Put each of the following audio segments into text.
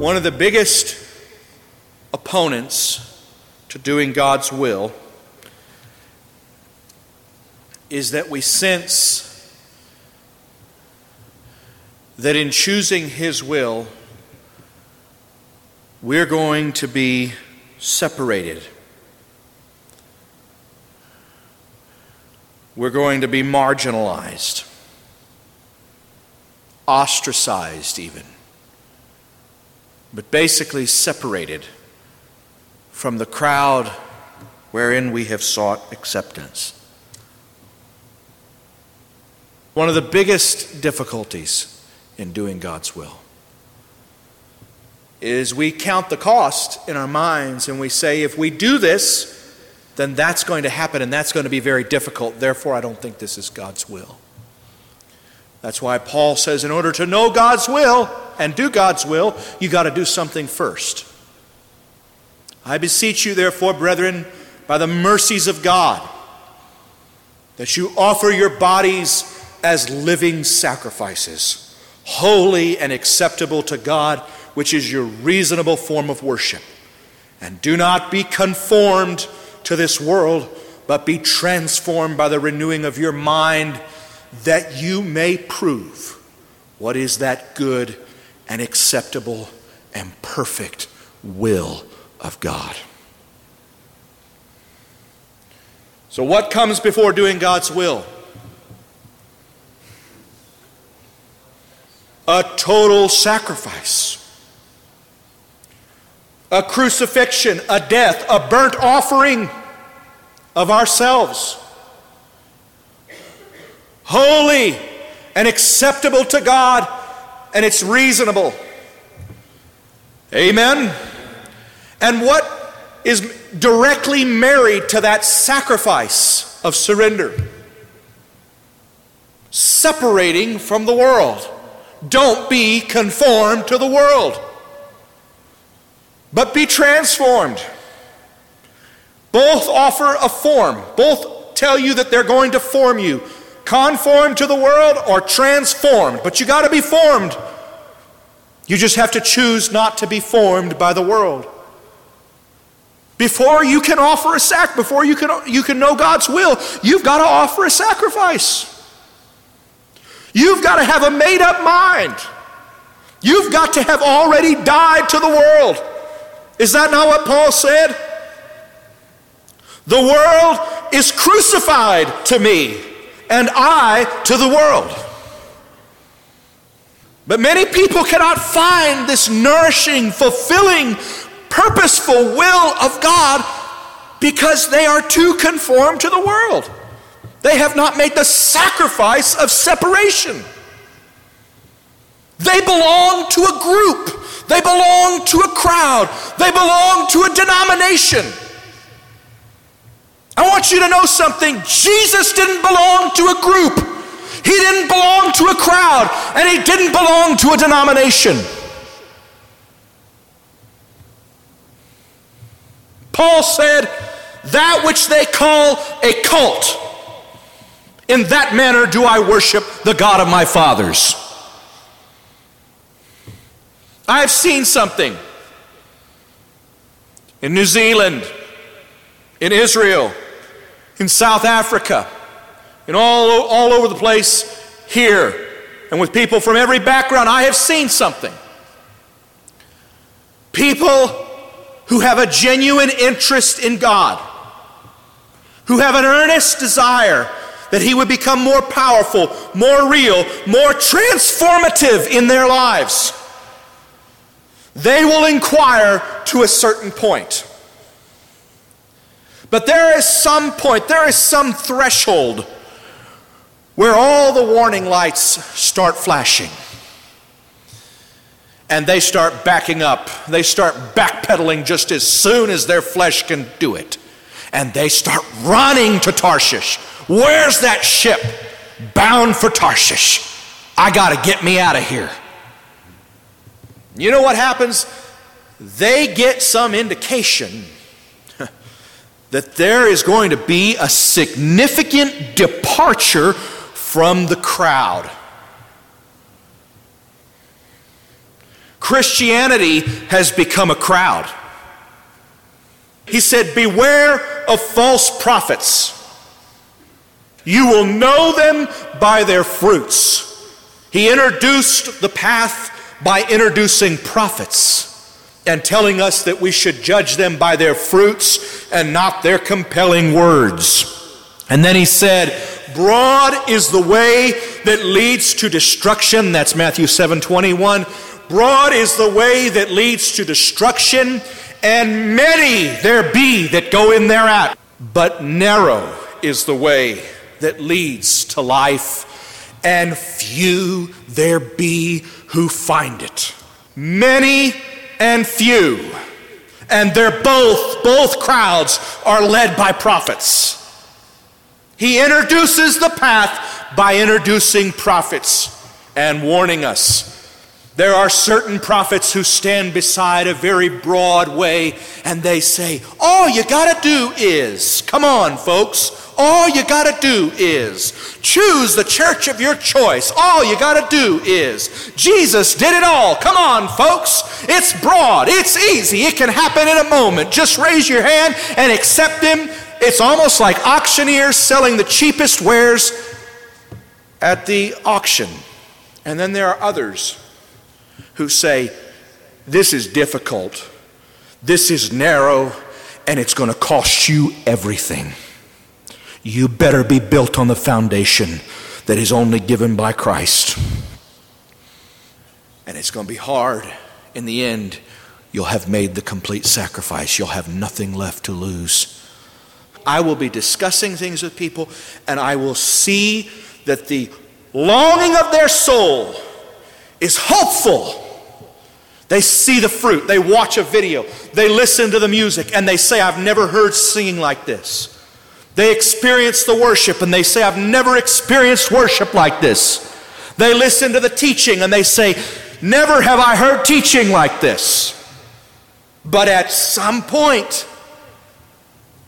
One of the biggest opponents to doing God's will is that we sense that in choosing His will, we're going to be separated. We're going to be marginalized, ostracized, even, but basically separated from the crowd wherein we have sought acceptance. One of the biggest difficulties in doing God's will is we count the cost in our minds and we say, if we do this, then that's going to happen and that's going to be very difficult. Therefore, I don't think this is God's will. That's why Paul says, in order to know God's will and do God's will, you got to do something first. I beseech you, therefore, brethren, by the mercies of God, that you offer your bodies as living sacrifices, holy and acceptable to God which is your reasonable form of worship. And do not be conformed to this world, but be transformed by the renewing of your mind, that you may prove what is that good and acceptable and perfect will of God. So, what comes before doing God's will? A total sacrifice a crucifixion, a death, a burnt offering of ourselves. Holy and acceptable to God, and it's reasonable. Amen. And what is directly married to that sacrifice of surrender? Separating from the world. Don't be conformed to the world but be transformed. Both offer a form, both tell you that they're going to form you. Conform to the world or transformed, but you got to be formed. You just have to choose not to be formed by the world. Before you can offer a sac, before you can, you can know God's will, you've got to offer a sacrifice. You've got to have a made up mind. You've got to have already died to the world. Is that not what Paul said? The world is crucified to me, and I to the world. But many people cannot find this nourishing, fulfilling, purposeful will of God because they are too conformed to the world. They have not made the sacrifice of separation. They belong to a group. They belong to a crowd. They belong to a denomination. I want you to know something. Jesus didn't belong to a group. He didn't belong to a crowd, and he didn't belong to a denomination. Paul said, That which they call a cult, in that manner do I worship the God of my fathers. I've seen something in New Zealand, in Israel, in South Africa, and all, all over the place here, and with people from every background. I have seen something. People who have a genuine interest in God, who have an earnest desire that He would become more powerful, more real, more transformative in their lives they will inquire to a certain point. But there is some point, there is some threshold where all the warning lights start flashing. And they start backing up. They start backpedaling just as soon as their flesh can do it. And they start running to Tarshish. Where's that ship? Bound for Tarshish. I got to get me out of here. You know what happens? They get some indication that there is going to be a significant departure from the crowd. Christianity has become a crowd. He said, Beware of false prophets. You will know them by their fruits. He introduced the path by introducing prophets and telling us that we should judge them by their fruits and not their compelling words. And then he said, Broad is the way that leads to destruction. That's Matthew 7 21. Broad is the way that leads to destruction, and many there be that go in thereat. But narrow is the way that leads to life, and few there be who find it. Many and few. And they're both, both crowds are led by prophets. He introduces the path by introducing prophets and warning us. There are certain prophets who stand beside a very broad way and they say, All you got to do is, come on, folks, all you got to do is choose the church of your choice. All you got to do is Jesus did it all. Come on, folks. It's broad, it's easy, it can happen in a moment. Just raise your hand and accept Him. It's almost like auctioneers selling the cheapest wares at the auction. And then there are others who say, This is difficult, this is narrow, and it's going to cost you everything. You better be built on the foundation that is only given by Christ. And it's going to be hard. In the end, you'll have made the complete sacrifice. You'll have nothing left to lose. I will be discussing things with people, and I will see that the longing of their soul is hopeful. They see the fruit, they watch a video, they listen to the music, and they say, I've never heard singing like this. They experience the worship and they say, I've never experienced worship like this. They listen to the teaching and they say, Never have I heard teaching like this. But at some point,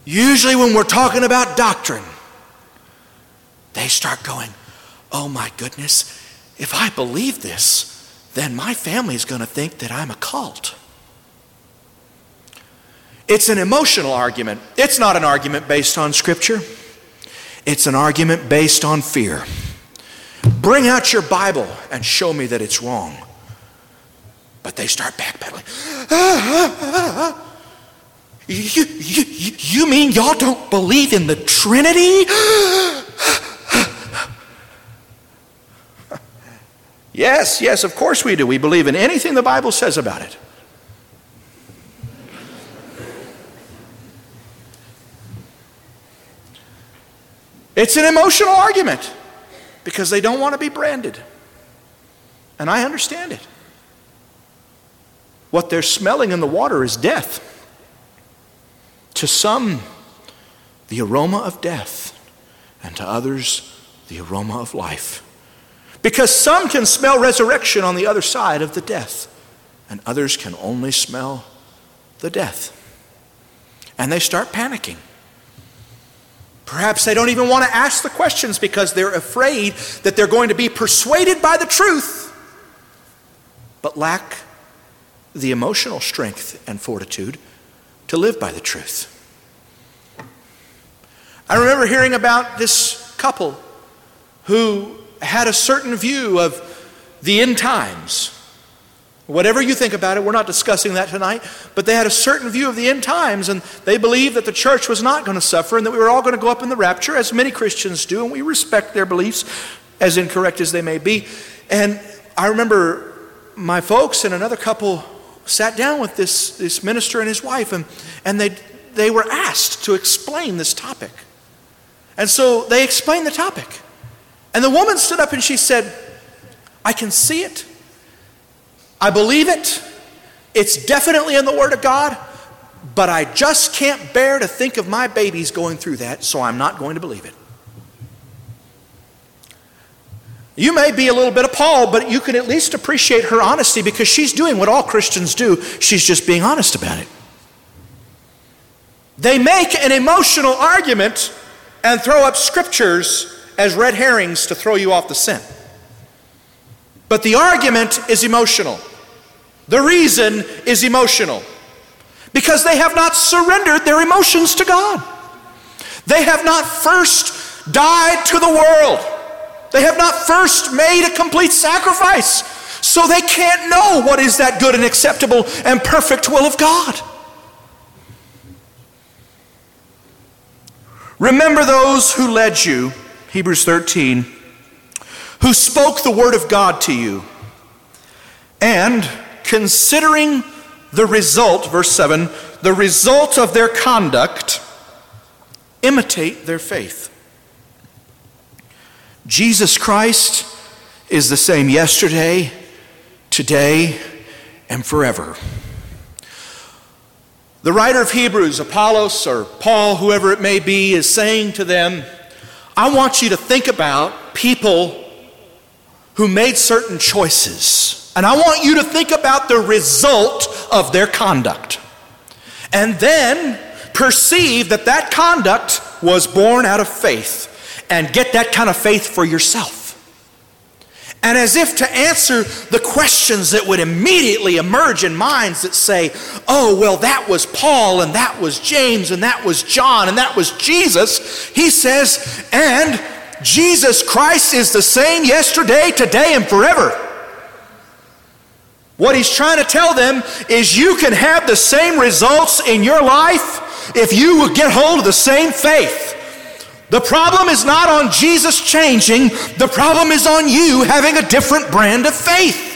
usually when we're talking about doctrine, they start going, Oh my goodness, if I believe this, then my family is going to think that I'm a cult. It's an emotional argument. It's not an argument based on Scripture, it's an argument based on fear. Bring out your Bible and show me that it's wrong. But they start backpedaling. You, you, you mean y'all don't believe in the Trinity? yes, yes, of course we do. We believe in anything the Bible says about it. It's an emotional argument because they don't want to be branded. And I understand it. What they're smelling in the water is death. To some, the aroma of death, and to others, the aroma of life. Because some can smell resurrection on the other side of the death, and others can only smell the death. And they start panicking. Perhaps they don't even want to ask the questions because they're afraid that they're going to be persuaded by the truth, but lack the emotional strength and fortitude to live by the truth. I remember hearing about this couple who had a certain view of the end times Whatever you think about it, we're not discussing that tonight, but they had a certain view of the end times, and they believed that the church was not going to suffer and that we were all going to go up in the rapture, as many Christians do, and we respect their beliefs, as incorrect as they may be. And I remember my folks and another couple sat down with this, this minister and his wife, and, and they, they were asked to explain this topic. And so they explained the topic. And the woman stood up and she said, I can see it. I believe it. It's definitely in the Word of God, but I just can't bear to think of my babies going through that, so I'm not going to believe it. You may be a little bit appalled, but you can at least appreciate her honesty because she's doing what all Christians do. She's just being honest about it. They make an emotional argument and throw up scriptures as red herrings to throw you off the scent. But the argument is emotional. The reason is emotional because they have not surrendered their emotions to God. They have not first died to the world. They have not first made a complete sacrifice. So they can't know what is that good and acceptable and perfect will of God. Remember those who led you, Hebrews 13, who spoke the word of God to you, and considering the result, verse 7, the result of their conduct, imitate their faith. Jesus Christ is the same yesterday, today, and forever. The writer of Hebrews, Apollos or Paul, whoever it may be, is saying to them, I want you to think about people who made certain choices. And I want you to think about the result of their conduct. And then perceive that that conduct was born out of faith. And get that kind of faith for yourself. And as if to answer the questions that would immediately emerge in minds that say, oh, well, that was Paul, and that was James, and that was John, and that was Jesus, he says, and Jesus Christ is the same yesterday, today, and forever. What he's trying to tell them is you can have the same results in your life if you will get hold of the same faith. The problem is not on Jesus changing, the problem is on you having a different brand of faith.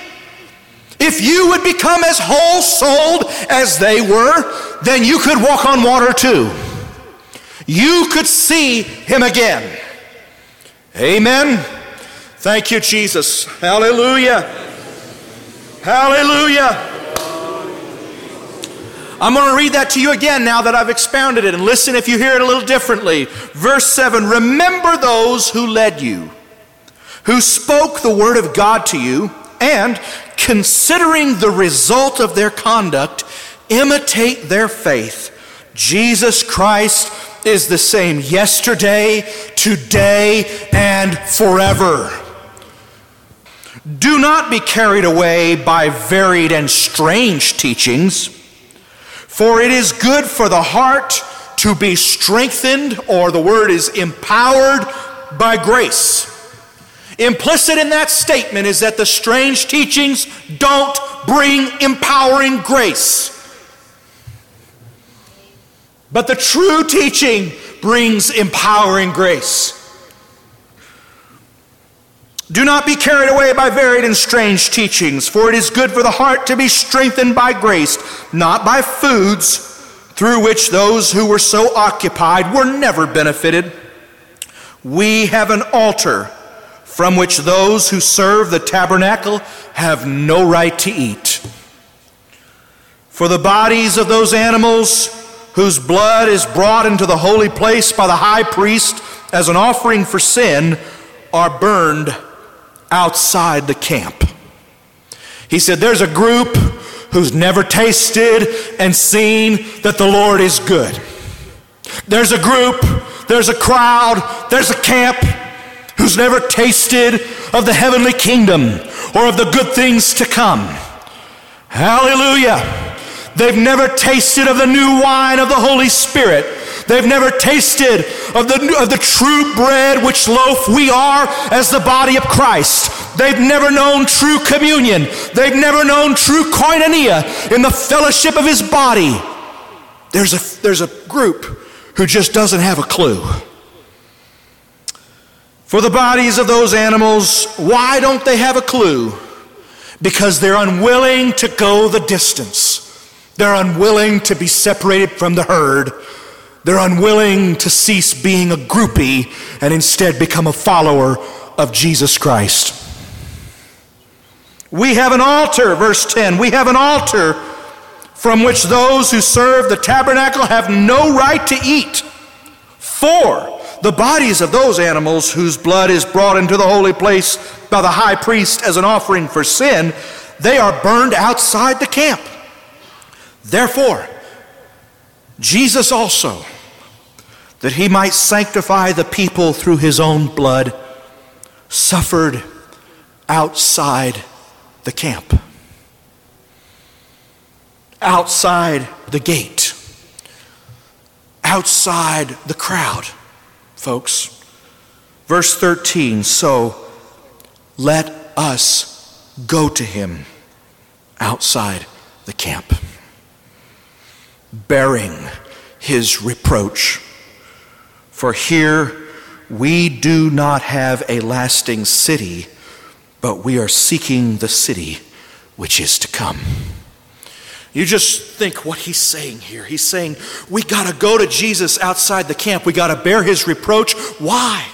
If you would become as whole souled as they were, then you could walk on water too. You could see him again. Amen. Thank you, Jesus. Hallelujah. Hallelujah. I'm going to read that to you again now that I've expounded it, and listen if you hear it a little differently. Verse 7 Remember those who led you, who spoke the word of God to you, and considering the result of their conduct, imitate their faith. Jesus Christ is the same yesterday, today, and forever. Do not be carried away by varied and strange teachings for it is good for the heart to be strengthened, or the word is empowered by grace. Implicit in that statement is that the strange teachings don't bring empowering grace. But the true teaching brings empowering grace. Do not be carried away by varied and strange teachings, for it is good for the heart to be strengthened by grace, not by foods through which those who were so occupied were never benefited. We have an altar from which those who serve the tabernacle have no right to eat. For the bodies of those animals whose blood is brought into the holy place by the high priest as an offering for sin are burned outside the camp. He said, There's a group who's never tasted and seen that the Lord is good. There's a group, there's a crowd, there's a camp who's never tasted of the heavenly kingdom or of the good things to come. Hallelujah. They've never tasted of the new wine of the Holy Spirit. They've never tasted of the, of the true bread which loaf we are as the body of Christ. They've never known true communion. They've never known true koinonia in the fellowship of his body. There's a, there's a group who just doesn't have a clue. For the bodies of those animals, why don't they have a clue? Because they're unwilling to go the distance. They're unwilling to be separated from the herd. They're unwilling to cease being a groupie and instead become a follower of Jesus Christ. We have an altar, verse 10. We have an altar from which those who serve the tabernacle have no right to eat. For the bodies of those animals whose blood is brought into the holy place by the high priest as an offering for sin, they are burned outside the camp. Therefore, Jesus also that he might sanctify the people through his own blood, suffered outside the camp. outside the gate, outside the crowd, folks. Verse 13 So let us go to him outside the camp, bearing his reproach. For here we do not have a lasting city, but we are seeking the city which is to come. You just think what he's saying here. He's saying, we got to go to Jesus outside the camp. We got to bear his reproach. Why?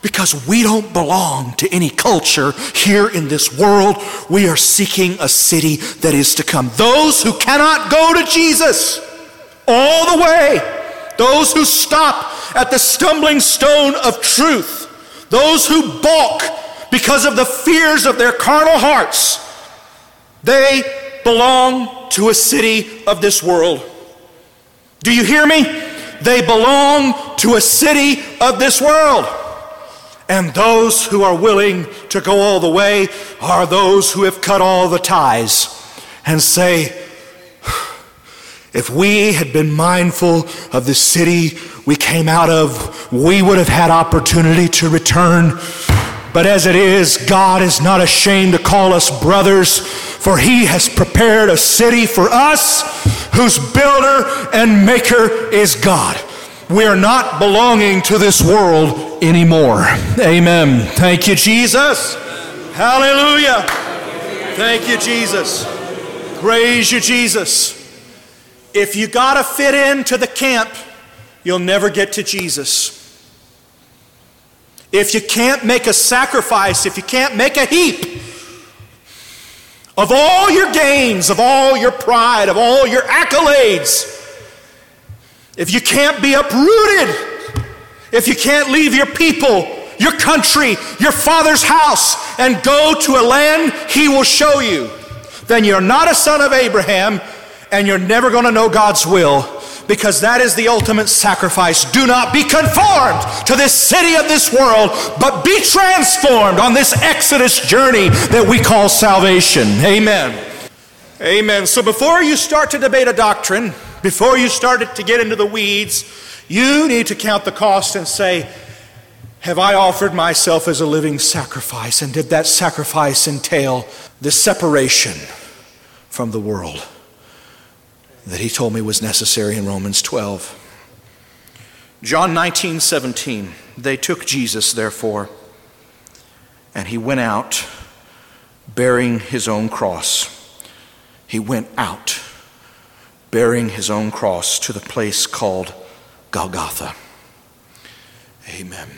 Because we don't belong to any culture here in this world. We are seeking a city that is to come. Those who cannot go to Jesus all the way, those who stop at the stumbling stone of truth, those who balk because of the fears of their carnal hearts, they belong to a city of this world. Do you hear me? They belong to a city of this world. And those who are willing to go all the way are those who have cut all the ties and say, if we had been mindful of the city we came out of, we would have had opportunity to return. But as it is, God is not ashamed to call us brothers, for he has prepared a city for us whose builder and maker is God. We are not belonging to this world anymore. Amen. Thank you, Jesus. Hallelujah. Thank you, Jesus. Praise you, Jesus. If you got to fit into the camp, you'll never get to Jesus. If you can't make a sacrifice, if you can't make a heap of all your gains, of all your pride, of all your accolades, if you can't be uprooted, if you can't leave your people, your country, your father's house, and go to a land he will show you, then you're not a son of Abraham and you're never going to know God's will because that is the ultimate sacrifice. Do not be conformed to this city of this world, but be transformed on this Exodus journey that we call salvation. Amen. Amen. So before you start to debate a doctrine, before you start to get into the weeds, you need to count the cost and say, Have I offered myself as a living sacrifice? And did that sacrifice entail the separation from the world that he told me was necessary in Romans 12? John 19, 17. They took Jesus, therefore, and he went out bearing his own cross. He went out bearing his own cross to the place called Golgotha. Amen.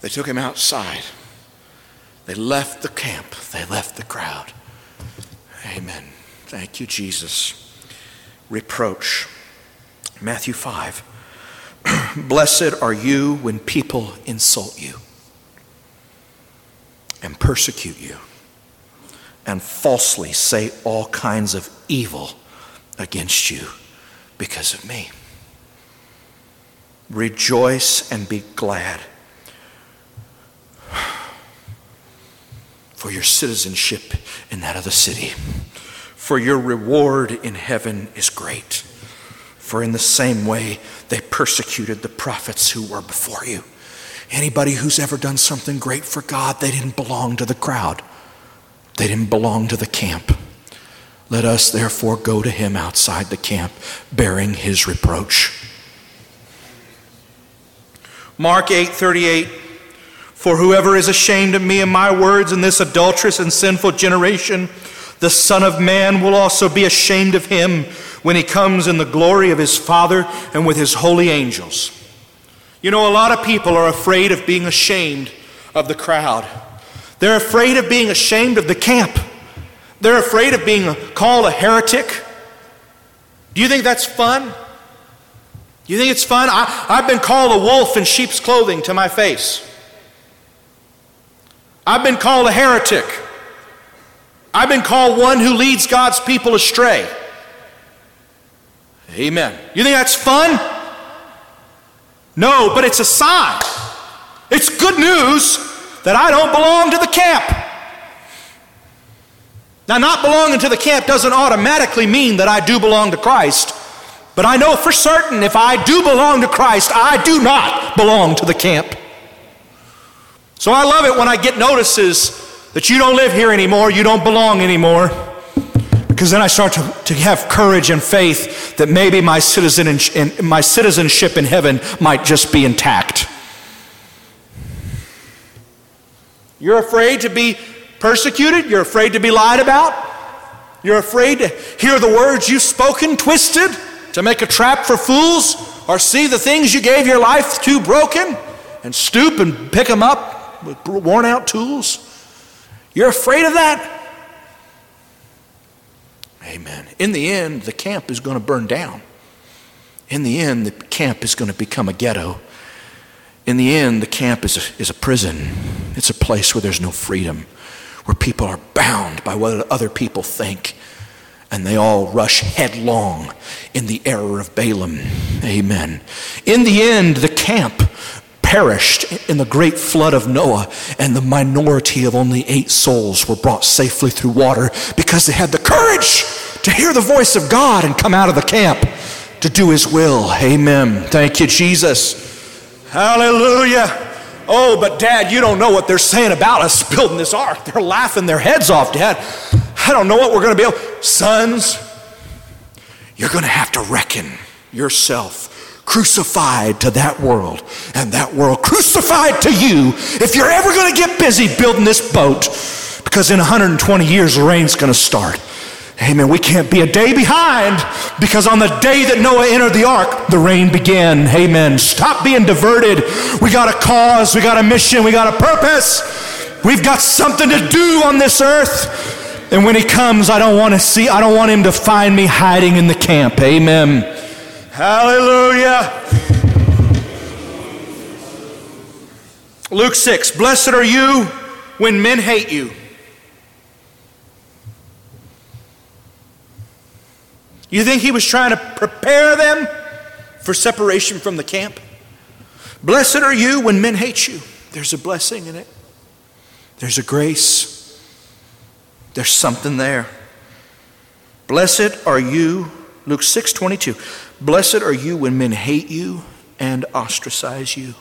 They took him outside. They left the camp. They left the crowd. Amen. Thank you, Jesus. Reproach. Matthew 5. Blessed are you when people insult you and persecute you and falsely say all kinds of evil against you because of me. Rejoice and be glad, for your citizenship in that other city. For your reward in heaven is great. For in the same way they persecuted the prophets who were before you. Anybody who's ever done something great for God, they didn't belong to the crowd, they didn't belong to the camp. Let us therefore go to him outside the camp, bearing his reproach. Mark 8 38. For whoever is ashamed of me and my words in this adulterous and sinful generation, the Son of Man will also be ashamed of him when he comes in the glory of his Father and with his holy angels. You know, a lot of people are afraid of being ashamed of the crowd, they're afraid of being ashamed of the camp. They're afraid of being called a heretic. Do you think that's fun? Do you think it's fun? I, I've been called a wolf in sheep's clothing to my face. I've been called a heretic. I've been called one who leads God's people astray. Amen. You think that's fun? No, but it's a sign. It's good news that I don't belong to the camp. Now, not belonging to the camp doesn't automatically mean that I do belong to Christ, but I know for certain if I do belong to Christ, I do not belong to the camp. So I love it when I get notices that you don't live here anymore, you don't belong anymore. Because then I start to, to have courage and faith that maybe my, citizen in, my citizenship in heaven might just be intact. You're afraid to be persecuted, you're afraid to be lied about, you're afraid to hear the words you've spoken twisted to make a trap for fools, or see the things you gave your life to broken and stoop and pick them up with worn out tools? You're afraid of that? Amen. In the end, the camp is going to burn down. In the end, the camp is going to become a ghetto. In the end, the camp is a, is a prison. It's a place where there's no freedom, where people are bound by what other people think. And they all rush headlong in the error of Balaam. Amen. In the end, the camp perished in the great flood of Noah, and the minority of only eight souls were brought safely through water because they had the courage to hear the voice of God and come out of the camp to do His will. Amen. Thank you, Jesus. Hallelujah. Oh, but Dad, you don't know what they're saying about us building this ark. They're laughing their heads off, Dad. I don't know what we're going to be able. Sons, you're going to have to reckon yourself crucified to that world, and that world crucified to you if you're ever going to get busy building this boat, because in 120 years the rain's going to start. Amen. We can't be a day behind because on the day that Noah entered the ark, the rain began. Amen. Stop being diverted. We got a cause, we got a mission, we got a purpose. We've got something to do on this earth. And when he comes, I don't want to see, I don't want him to find me hiding in the camp. Amen. Hallelujah. Luke 6 Blessed are you when men hate you. You think he was trying to prepare them for separation from the camp? Blessed are you when men hate you. There's a blessing in it, there's a grace, there's something there. Blessed are you, Luke 6 22. Blessed are you when men hate you and ostracize you.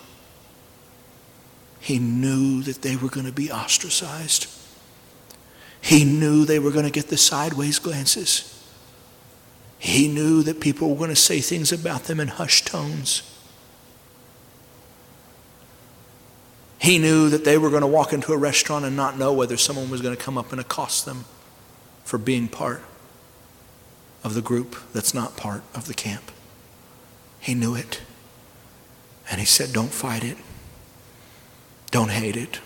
He knew that they were going to be ostracized. He knew they were going to get the sideways glances. He knew that people were going to say things about them in hushed tones. He knew that they were going to walk into a restaurant and not know whether someone was going to come up and accost them for being part of the group that's not part of the camp. He knew it. And he said, Don't fight it. Don't hate it.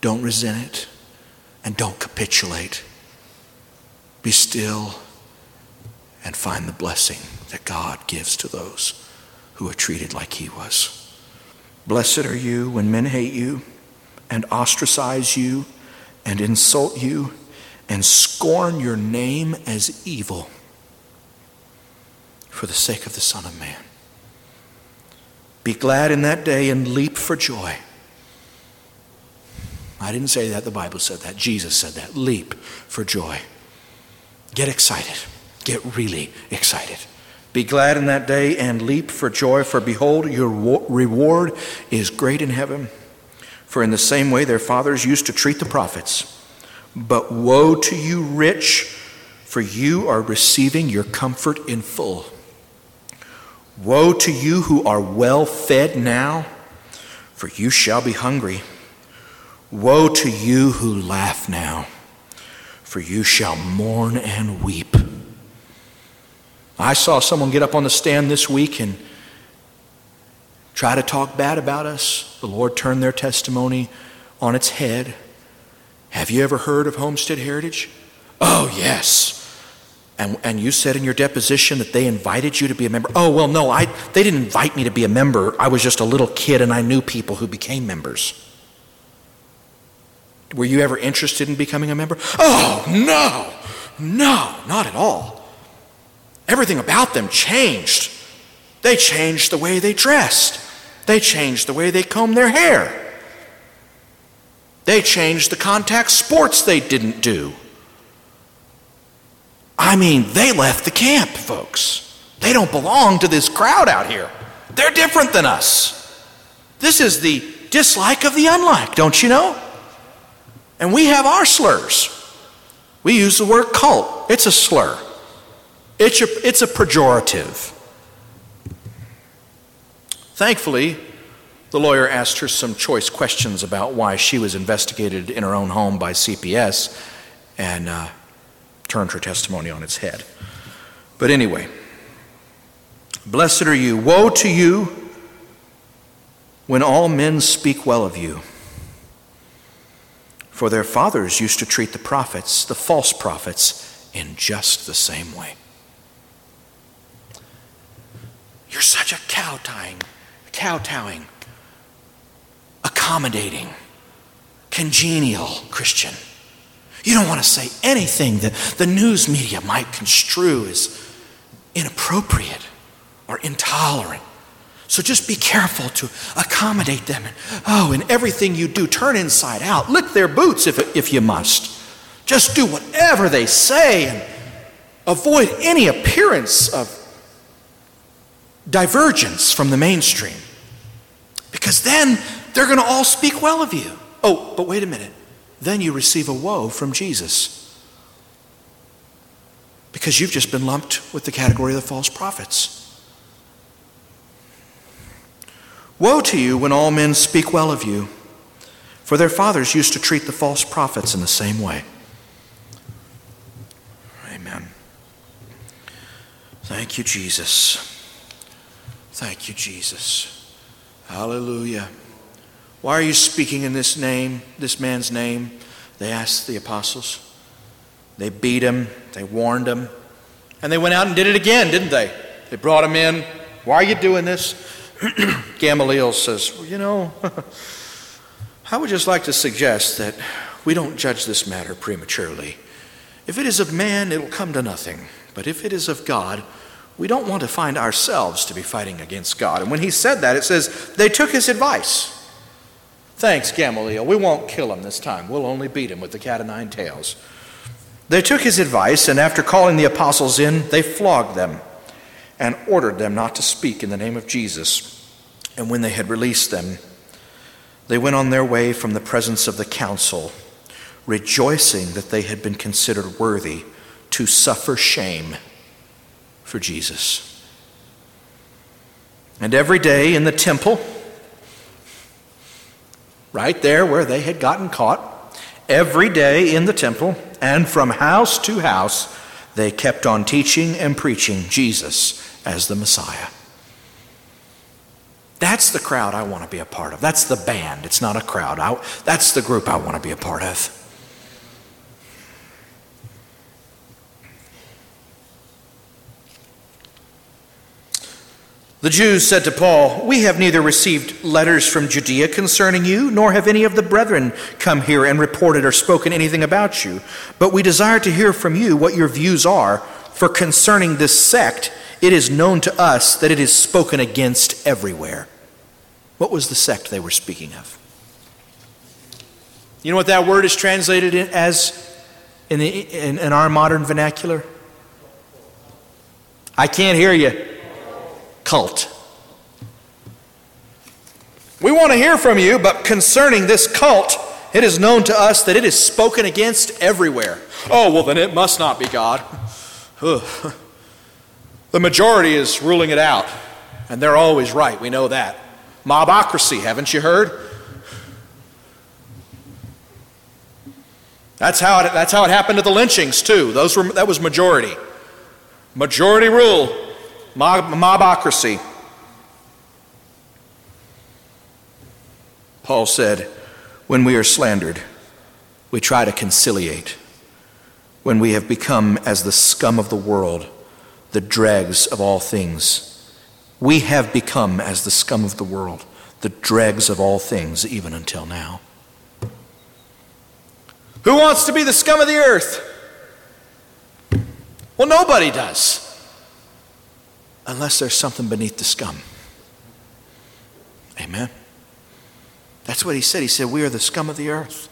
Don't resent it. And don't capitulate. Be still and find the blessing that God gives to those who are treated like he was. Blessed are you when men hate you and ostracize you and insult you and scorn your name as evil for the sake of the Son of Man. Be glad in that day and leap for joy. I didn't say that, the Bible said that. Jesus said that. Leap for joy. Get excited. Get really excited. Be glad in that day and leap for joy, for behold, your reward is great in heaven. For in the same way their fathers used to treat the prophets. But woe to you, rich, for you are receiving your comfort in full. Woe to you who are well fed now, for you shall be hungry. Woe to you who laugh now, for you shall mourn and weep. I saw someone get up on the stand this week and try to talk bad about us. The Lord turned their testimony on its head. Have you ever heard of Homestead Heritage? Oh, yes. And, and you said in your deposition that they invited you to be a member. Oh, well, no, I, they didn't invite me to be a member. I was just a little kid and I knew people who became members. Were you ever interested in becoming a member? Oh, no, no, not at all. Everything about them changed. They changed the way they dressed, they changed the way they combed their hair. They changed the contact sports they didn't do. I mean, they left the camp, folks. They don't belong to this crowd out here. They're different than us. This is the dislike of the unlike, don't you know? And we have our slurs. We use the word cult, it's a slur, it's a, it's a pejorative. Thankfully, the lawyer asked her some choice questions about why she was investigated in her own home by CPS and uh, turned her testimony on its head. But anyway, blessed are you. Woe to you when all men speak well of you. For their fathers used to treat the prophets, the false prophets, in just the same way. You're such a cow tying, kowtowing, kowtowing, accommodating, congenial Christian. You don't want to say anything that the news media might construe as inappropriate or intolerant. So just be careful to accommodate them. Oh, in everything you do, turn inside out. Lick their boots if, if you must. Just do whatever they say and avoid any appearance of divergence from the mainstream. Because then they're going to all speak well of you. Oh, but wait a minute. Then you receive a woe from Jesus. Because you've just been lumped with the category of the false prophets. Woe to you when all men speak well of you, for their fathers used to treat the false prophets in the same way. Amen. Thank you, Jesus. Thank you, Jesus. Hallelujah. Why are you speaking in this name, this man's name? They asked the apostles. They beat him, they warned him, and they went out and did it again, didn't they? They brought him in. Why are you doing this? Gamaliel says, well, You know, I would just like to suggest that we don't judge this matter prematurely. If it is of man, it'll come to nothing. But if it is of God, we don't want to find ourselves to be fighting against God. And when he said that, it says they took his advice. Thanks, Gamaliel. We won't kill him this time. We'll only beat him with the cat o' nine tails. They took his advice, and after calling the apostles in, they flogged them and ordered them not to speak in the name of Jesus. And when they had released them, they went on their way from the presence of the council, rejoicing that they had been considered worthy to suffer shame for Jesus. And every day in the temple, right there where they had gotten caught, every day in the temple and from house to house, they kept on teaching and preaching Jesus as the Messiah. That's the crowd I want to be a part of. That's the band. It's not a crowd. I, that's the group I want to be a part of. The Jews said to Paul, We have neither received letters from Judea concerning you, nor have any of the brethren come here and reported or spoken anything about you. But we desire to hear from you what your views are, for concerning this sect, it is known to us that it is spoken against everywhere. What was the sect they were speaking of? You know what that word is translated as in, the, in, in our modern vernacular? I can't hear you cult. We want to hear from you, but concerning this cult, it is known to us that it is spoken against everywhere. Oh, well, then it must not be God. The majority is ruling it out, and they're always right. We know that. Mobocracy, haven't you heard? That's how it, that's how it happened to the lynchings, too. Those were, that was majority. Majority rule. Mob, mobocracy. Paul said, When we are slandered, we try to conciliate. When we have become as the scum of the world, the dregs of all things, we have become as the scum of the world, the dregs of all things, even until now. Who wants to be the scum of the earth? Well, nobody does unless there's something beneath the scum. Amen. That's what he said. He said, We are the scum of the earth.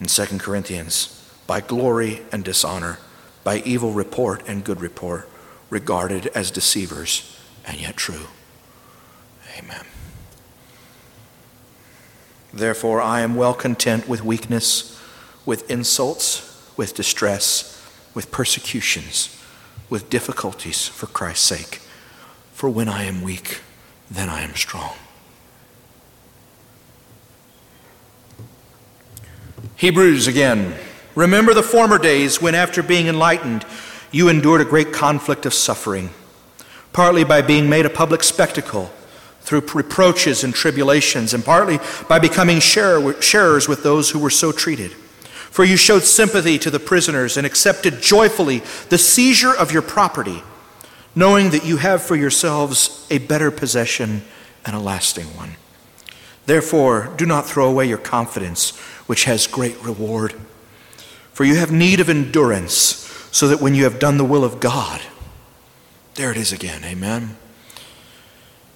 In 2 Corinthians, by glory and dishonor, by evil report and good report, regarded as deceivers and yet true. Amen. Therefore, I am well content with weakness, with insults, with distress, with persecutions, with difficulties for Christ's sake. For when I am weak, then I am strong. Hebrews again. Remember the former days when, after being enlightened, you endured a great conflict of suffering, partly by being made a public spectacle through reproaches and tribulations, and partly by becoming sharers with those who were so treated. For you showed sympathy to the prisoners and accepted joyfully the seizure of your property, knowing that you have for yourselves a better possession and a lasting one. Therefore, do not throw away your confidence, which has great reward. For you have need of endurance, so that when you have done the will of God, there it is again, amen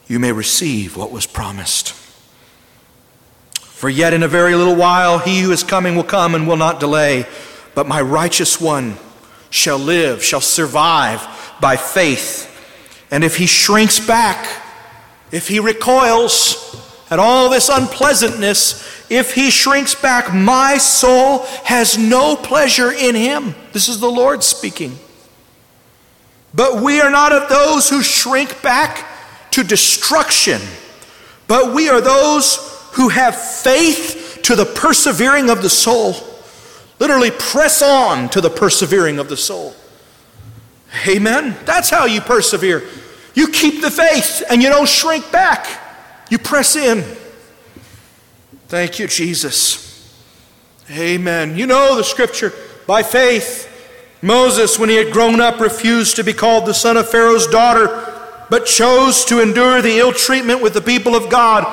you may receive what was promised. For yet in a very little while he who is coming will come and will not delay, but my righteous one shall live, shall survive by faith. And if he shrinks back, if he recoils at all this unpleasantness, if he shrinks back, my soul has no pleasure in him. This is the Lord speaking. But we are not of those who shrink back to destruction, but we are those who have faith to the persevering of the soul. Literally, press on to the persevering of the soul. Amen. That's how you persevere. You keep the faith and you don't shrink back, you press in. Thank you, Jesus. Amen. You know the scripture by faith. Moses, when he had grown up, refused to be called the son of Pharaoh's daughter but chose to endure the ill treatment with the people of God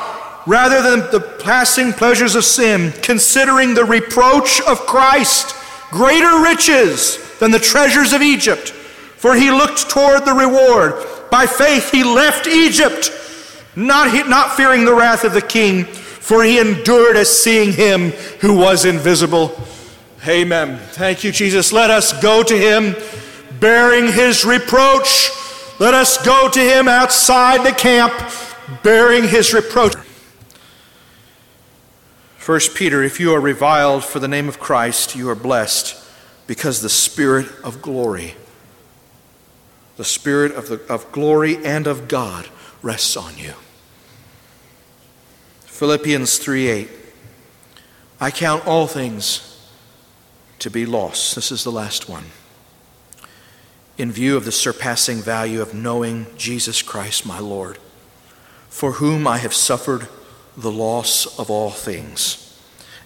rather than the passing pleasures of sin, considering the reproach of Christ greater riches than the treasures of Egypt. For he looked toward the reward. By faith he left Egypt, not, not fearing the wrath of the king, for he endured as seeing him who was invisible. Amen. Thank you, Jesus. Let us go to him bearing his reproach let us go to him outside the camp bearing his reproach. 1 Peter, if you are reviled for the name of Christ, you are blessed because the Spirit of glory, the Spirit of, the, of glory and of God rests on you. Philippians 3 8. I count all things to be lost. This is the last one in view of the surpassing value of knowing Jesus Christ, my Lord, for whom I have suffered the loss of all things,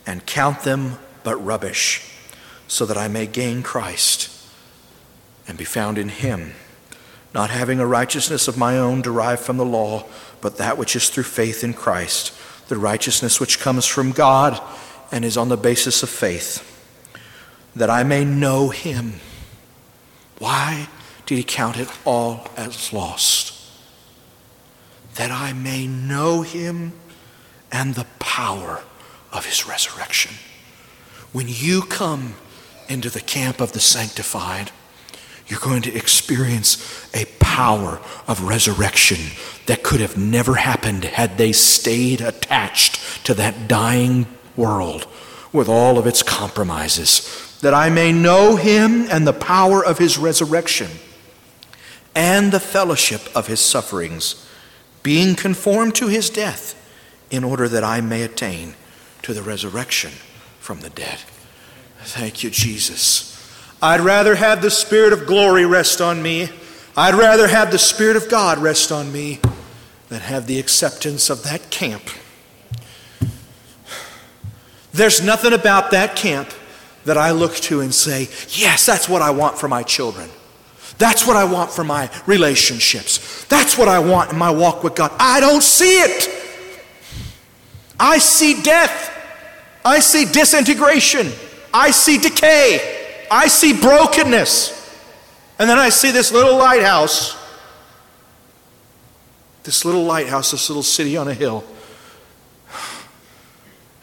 and count them but rubbish, so that I may gain Christ and be found in him, not having a righteousness of my own derived from the law, but that which is through faith in Christ, the righteousness which comes from God and is on the basis of faith, that I may know him why did he count it all as lost? That I may know him and the power of his resurrection. When you come into the camp of the sanctified, you're going to experience a power of resurrection that could have never happened had they stayed attached to that dying world with all of its compromises that I may know him and the power of his resurrection and the fellowship of his sufferings, being conformed to his death, in order that I may attain to the resurrection from the dead. Thank you, Jesus. I'd rather have the Spirit of glory rest on me. I'd rather have the Spirit of God rest on me than have the acceptance of that camp. There's nothing about that camp that I look to and say, yes, that's what I want for my children. That's what I want for my relationships. That's what I want in my walk with God. I don't see it. I see death. I see disintegration. I see decay. I see brokenness. And then I see this little lighthouse. This little lighthouse, this little city on a hill.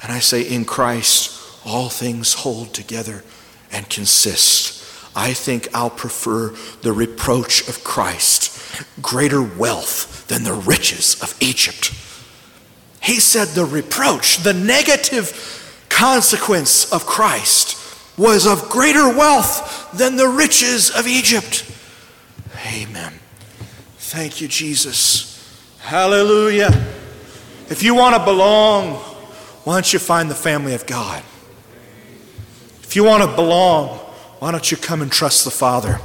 And I say, in Christ, all things hold together and consist. I think I'll prefer the reproach of Christ greater wealth than the riches of Egypt. He said the reproach, the negative consequence of Christ was of greater wealth than the riches of Egypt. Amen. Thank you, Jesus. Hallelujah. If you want to belong, why don't you find the family of God? If you want to belong, why don't you come and trust the Father?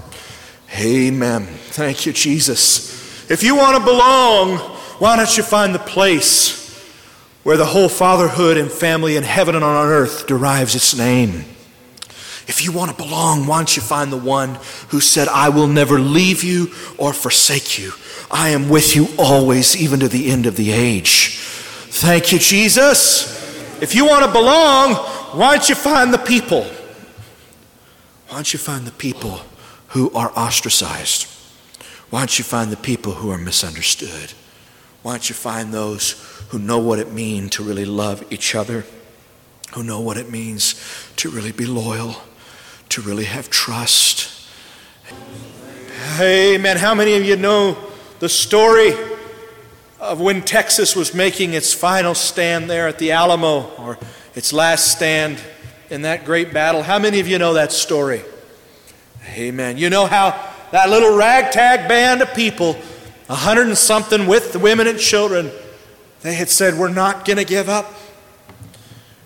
Amen. Thank you, Jesus. If you want to belong, why don't you find the place where the whole fatherhood and family in heaven and on earth derives its name? If you want to belong, why don't you find the one who said, I will never leave you or forsake you? I am with you always, even to the end of the age. Thank you, Jesus. If you want to belong, why don't you find the people? Why don't you find the people who are ostracized? Why don't you find the people who are misunderstood? Why don't you find those who know what it means to really love each other, who know what it means to really be loyal, to really have trust? Hey, Amen. How many of you know the story of when Texas was making its final stand there at the Alamo, or its last stand in that great battle? How many of you know that story? Hey, Amen. You know how that little ragtag band of people, a hundred and something with the women and children, they had said, We're not going to give up.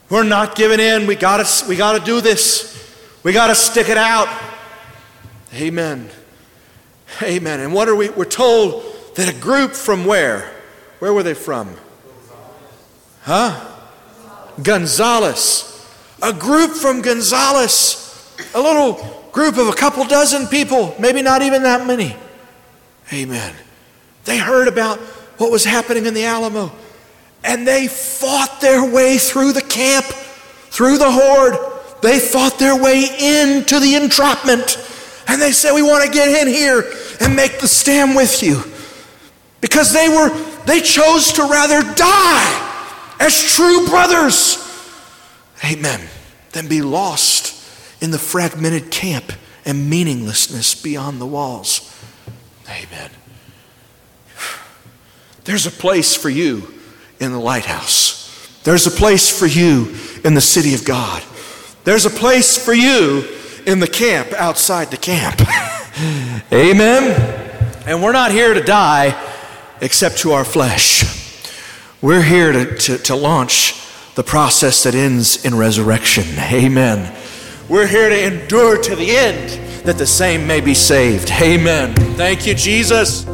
We're not giving in. We got to we got to do this. We got to stick it out. Amen. Amen. And what are we? We're told that a group from where? Where were they from? Huh? Gonzales. A group from Gonzales. A little group of a couple dozen people, maybe not even that many. Amen. They heard about what was happening in the Alamo and they fought their way through the camp, through the horde. They fought their way into the entrapment. And they said, We want to get in here and make the stand with you. Because they were, they chose to rather die as true brothers. Amen. Than be lost in the fragmented camp and meaninglessness beyond the walls. Amen. There's a place for you in the lighthouse. There's a place for you in the city of God. There's a place for you in the camp outside the camp. Amen. And we're not here to die except to our flesh. We're here to, to, to launch the process that ends in resurrection. Amen. We're here to endure to the end that the same may be saved. Amen. Thank you, Jesus.